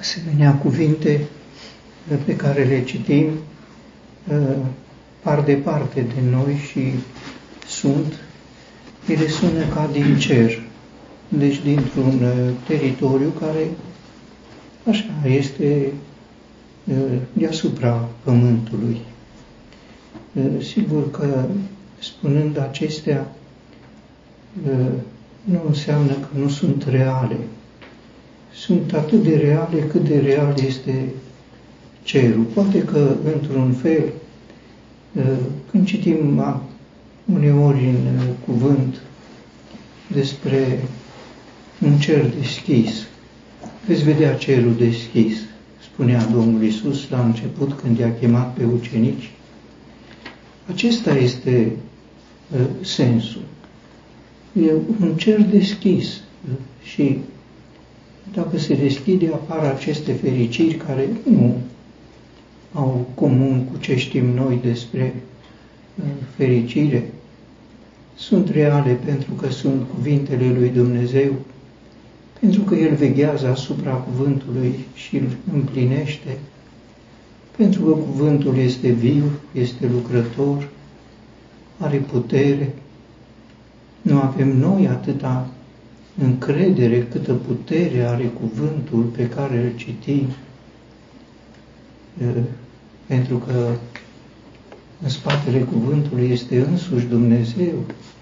asemenea cuvinte pe care le citim par departe de noi și sunt, ele sună ca din cer, deci dintr-un teritoriu care așa este deasupra pământului. Sigur că spunând acestea, nu înseamnă că nu sunt reale. Sunt atât de reale cât de real este cerul. Poate că, într-un fel, când citim uneori în cuvânt despre un cer deschis, veți vedea cerul deschis, spunea Domnul Isus la început când i-a chemat pe ucenici. Acesta este uh, sensul. E un cer deschis și dacă se deschide apar aceste fericiri care nu au comun cu ce știm noi despre uh, fericire. Sunt reale pentru că sunt cuvintele lui Dumnezeu, pentru că El veghează asupra cuvântului și îl împlinește, pentru că cuvântul este viu, este lucrător, are putere. Nu avem noi atâta încredere câtă putere are cuvântul pe care îl citim, pentru că în spatele cuvântului este însuși Dumnezeu,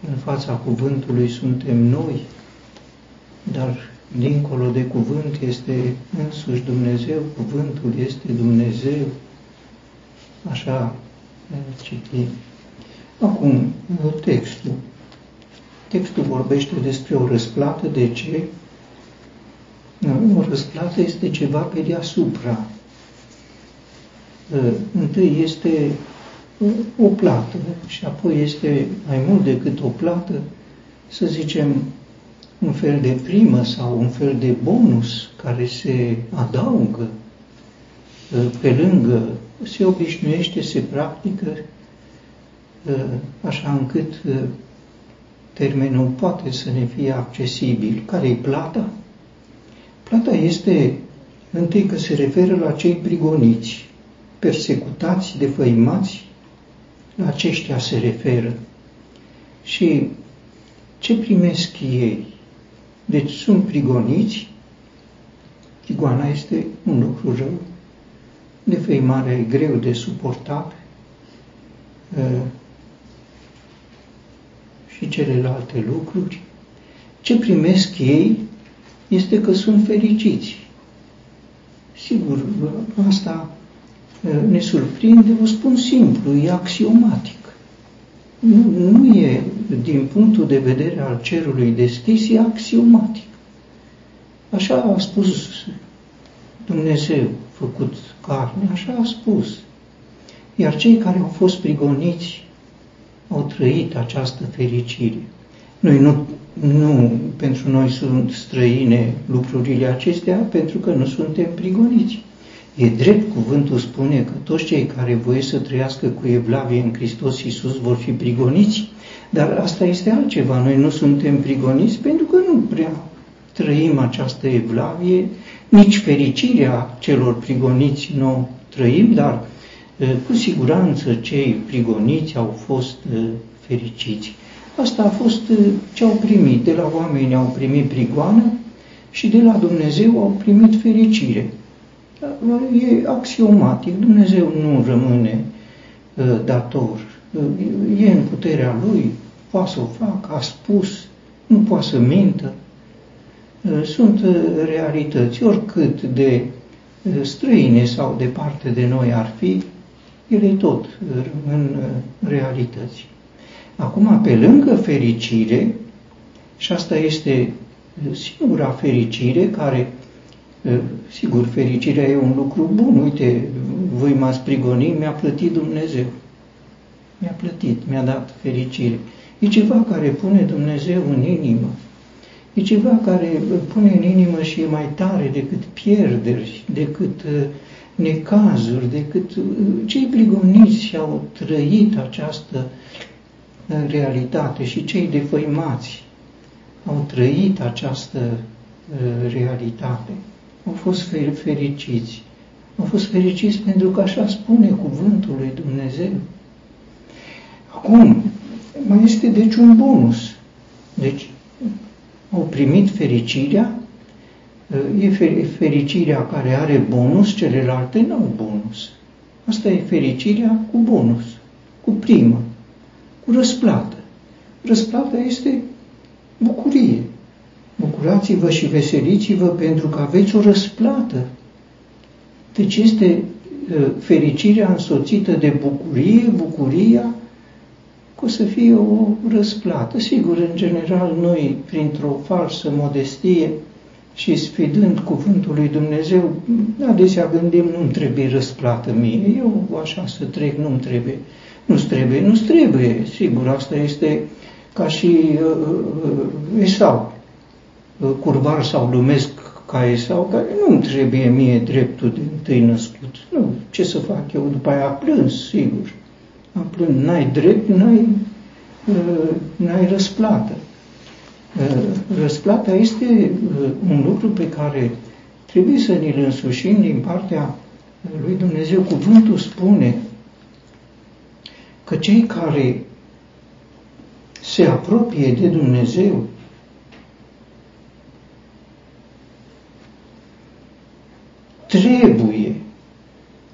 în fața cuvântului suntem noi, dar dincolo de cuvânt este însuși Dumnezeu, cuvântul este Dumnezeu. Așa citim. Acum, textul. Textul vorbește despre o răsplată. De ce? O răsplată este ceva pe deasupra. Întâi este o plată și apoi este mai mult decât o plată, să zicem, un fel de primă sau un fel de bonus care se adaugă pe lângă, se obișnuiește, se practică așa încât termenul poate să ne fie accesibil. Care e plata? Plata este întâi că se referă la cei prigoniți, persecutați, defăimați, la aceștia se referă. Și ce primesc ei? Deci sunt prigoniți, prigoana este un lucru rău, defăimarea e greu de suportat, și celelalte lucruri, ce primesc ei este că sunt fericiți. Sigur, asta ne surprinde, o spun simplu, e axiomatic. Nu, nu e, din punctul de vedere al cerului deschis, e axiomatic. Așa a spus Dumnezeu, făcut carne, așa a spus. Iar cei care au fost prigoniți au trăit această fericire. Noi nu, nu pentru noi sunt străine lucrurile acestea, pentru că nu suntem prigoniți. E drept, cuvântul spune că toți cei care voie să trăiască cu evlavie în Hristos Iisus vor fi prigoniți, dar asta este altceva. Noi nu suntem prigoniți pentru că nu prea trăim această evlavie, nici fericirea celor prigoniți nu trăim, dar cu siguranță cei prigoniți au fost fericiți. Asta a fost ce au primit. De la oameni au primit prigoană și de la Dumnezeu au primit fericire. E axiomatic. Dumnezeu nu rămâne dator. E în puterea Lui, poate să o facă, a spus, nu poate să mintă. Sunt realități, oricât de străine sau departe de noi ar fi, ele tot rămân realități. Acum, pe lângă fericire, și asta este singura fericire care, sigur, fericirea e un lucru bun, uite, voi m-ați prigonit, mi-a plătit Dumnezeu. Mi-a plătit, mi-a dat fericire. E ceva care pune Dumnezeu în inimă. E ceva care pune în inimă și e mai tare decât pierderi, decât uh, necazuri, decât uh, cei prigoniți au trăit această uh, realitate și cei defăimați au trăit această uh, realitate. au fost fericiți. Au fost fericiți pentru că așa spune cuvântul lui Dumnezeu. Acum, mai este deci un bonus. Deci, au primit fericirea, e fericirea care are bonus, celelalte nu au bonus. Asta e fericirea cu bonus, cu primă, cu răsplată. Răsplata este bucurie. Bucurați-vă și veseliți-vă pentru că aveți o răsplată. Deci este fericirea însoțită de bucurie, bucuria că o să fie o răsplată. Sigur, în general, noi, printr-o falsă modestie și sfidând cuvântul lui Dumnezeu, adesea gândim, nu-mi trebuie răsplată mie, eu așa să trec, nu-mi trebuie. Nu-ți trebuie, nu-ți trebuie. Sigur, asta este ca și uh, uh, Esau, uh, curvar sau lumesc ca Esau, care nu-mi trebuie mie dreptul de întâi născut. Nu, ce să fac eu? După aia plâns, sigur plâns, n-ai drept, n-ai, uh, n-ai răsplată. Uh, răsplata este uh, un lucru pe care trebuie să ne-l însușim din partea lui Dumnezeu. Cuvântul spune că cei care se apropie de Dumnezeu trebuie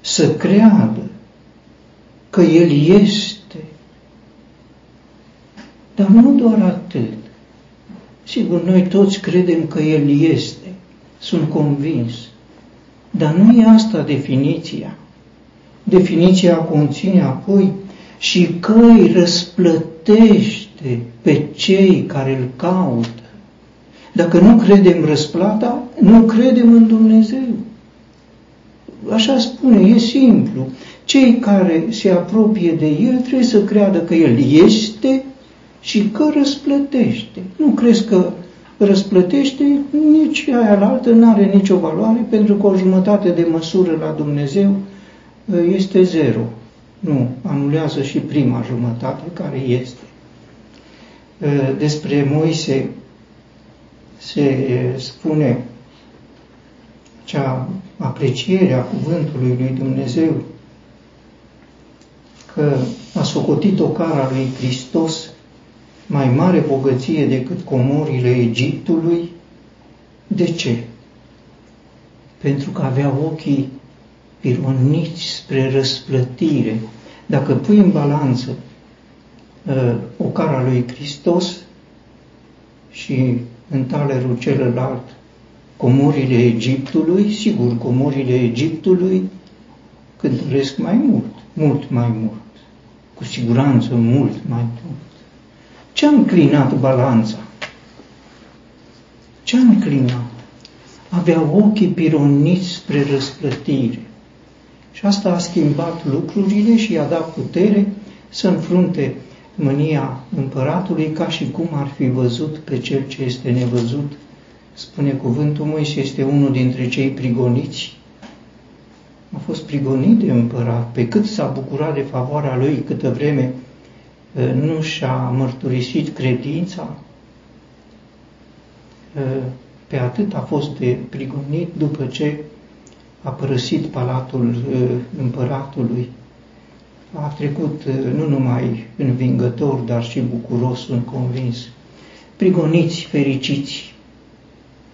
să creadă că El este. Dar nu doar atât. Sigur, noi toți credem că El este, sunt convins. Dar nu e asta definiția. Definiția conține apoi și că îi răsplătește pe cei care îl caută. Dacă nu credem răsplata, nu credem în Dumnezeu. Așa spune, e simplu. Cei care se apropie de El trebuie să creadă că El este și că răsplătește. Nu crezi că răsplătește, nici aia la altă nu are nicio valoare, pentru că o jumătate de măsură la Dumnezeu ă, este zero. Nu, anulează și prima jumătate care este. Ă, despre Moise se spune cea apreciere a cuvântului lui Dumnezeu că a socotit o cara lui Hristos mai mare bogăție decât comorile Egiptului. De ce? Pentru că avea ochii pironiți spre răsplătire. Dacă pui în balanță uh, o cara lui Hristos și în talerul celălalt comorile Egiptului, sigur, comorile Egiptului cântăresc mai mult, mult mai mult cu siguranță mult mai mult. Ce a înclinat balanța? Ce a înclinat? Avea ochii pironiți spre răsplătire. Și asta a schimbat lucrurile și i-a dat putere să înfrunte mânia împăratului ca și cum ar fi văzut pe cel ce este nevăzut. Spune cuvântul Moise, este unul dintre cei prigoniți a fost prigonit de împărat, pe cât s-a bucurat de favoarea lui câtă vreme nu și-a mărturisit credința, pe atât a fost de prigonit după ce a părăsit palatul împăratului. A trecut nu numai învingător, dar și bucuros, sunt convins. Prigoniți, fericiți.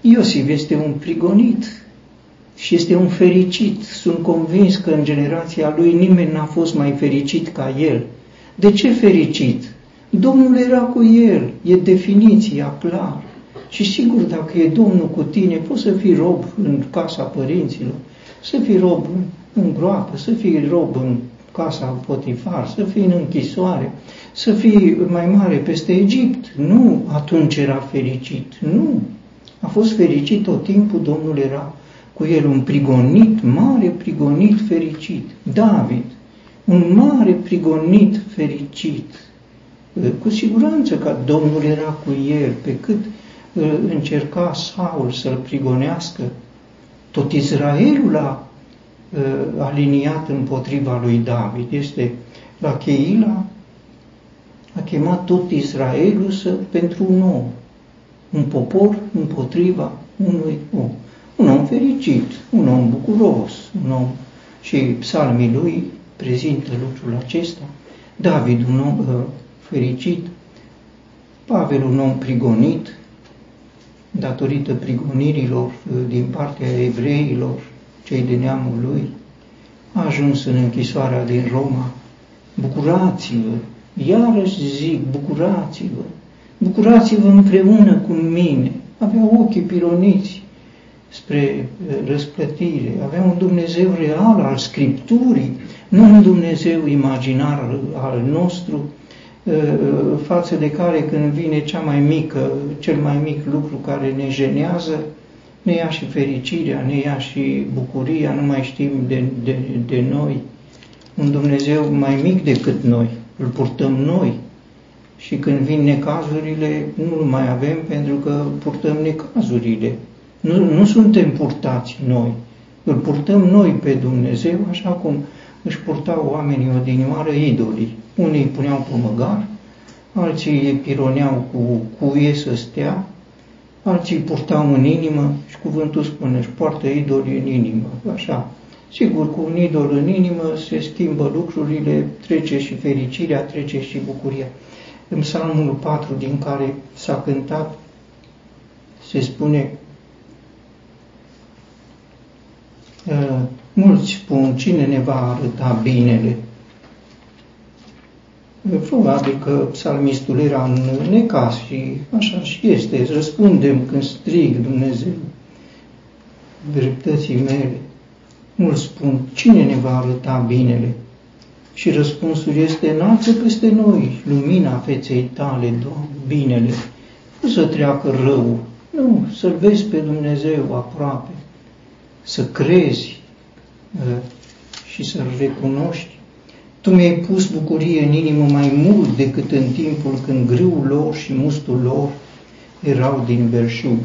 Iosif este un prigonit, și este un fericit. Sunt convins că în generația lui nimeni n-a fost mai fericit ca el. De ce fericit? Domnul era cu el, e definiția clară. Și sigur, dacă e Domnul cu tine, poți să fii rob în casa părinților, să fii rob în groapă, să fii rob în casa Potifar, să fii în închisoare, să fii mai mare peste Egipt. Nu atunci era fericit, nu. A fost fericit tot timpul, Domnul era cu el un prigonit, mare prigonit fericit, David, un mare prigonit fericit. Cu siguranță că Domnul era cu el, pe cât încerca Saul să-l prigonească, tot Israelul a aliniat împotriva lui David. Este la Cheila, a chemat tot Israelul să, pentru un om, un popor împotriva unui om un om fericit, un om bucuros, un om și psalmii lui prezintă lucrul acesta. David, un om uh, fericit, Pavel, un om prigonit, datorită prigonirilor uh, din partea evreilor, cei de neamul lui, a ajuns în închisoarea din Roma. Bucurați-vă, iarăși zic, bucurați-vă, bucurați-vă împreună cu mine. Avea ochii pironiți spre uh, răsplătire, avea un Dumnezeu real al Scripturii, nu un Dumnezeu imaginar al nostru, uh, față de care când vine cea mai mică, cel mai mic lucru care ne jenează, ne ia și fericirea, ne ia și bucuria, nu mai știm de, de, de noi. Un Dumnezeu mai mic decât noi, îl purtăm noi. Și când vin necazurile, nu mai avem pentru că purtăm necazurile. Nu, nu suntem purtați noi, îl purtăm noi pe Dumnezeu, așa cum își purtau oamenii odinioară idolii. Unii îi puneau pe măgar, alții îi pironeau cu cuie să stea, alții îi purtau în inimă și cuvântul spune, își poartă idolii în inimă, așa. Sigur, cu un idol în inimă se schimbă lucrurile, trece și fericirea, trece și bucuria. În psalmul 4 din care s-a cântat, se spune uh, mulți spun, cine ne va arăta binele? Probabil că psalmistul era în necas și așa și este. Răspundem când strig Dumnezeu dreptății mele. Mulți spun, cine ne va arăta binele? Și răspunsul este, înalță peste noi lumina feței tale, Doamne, binele. Nu să treacă rău, nu, să-L vezi pe Dumnezeu aproape, să crezi uh, și să-L recunoști tu mi-ai pus bucurie în inimă mai mult decât în timpul când grâul lor și mustul lor erau din belșug.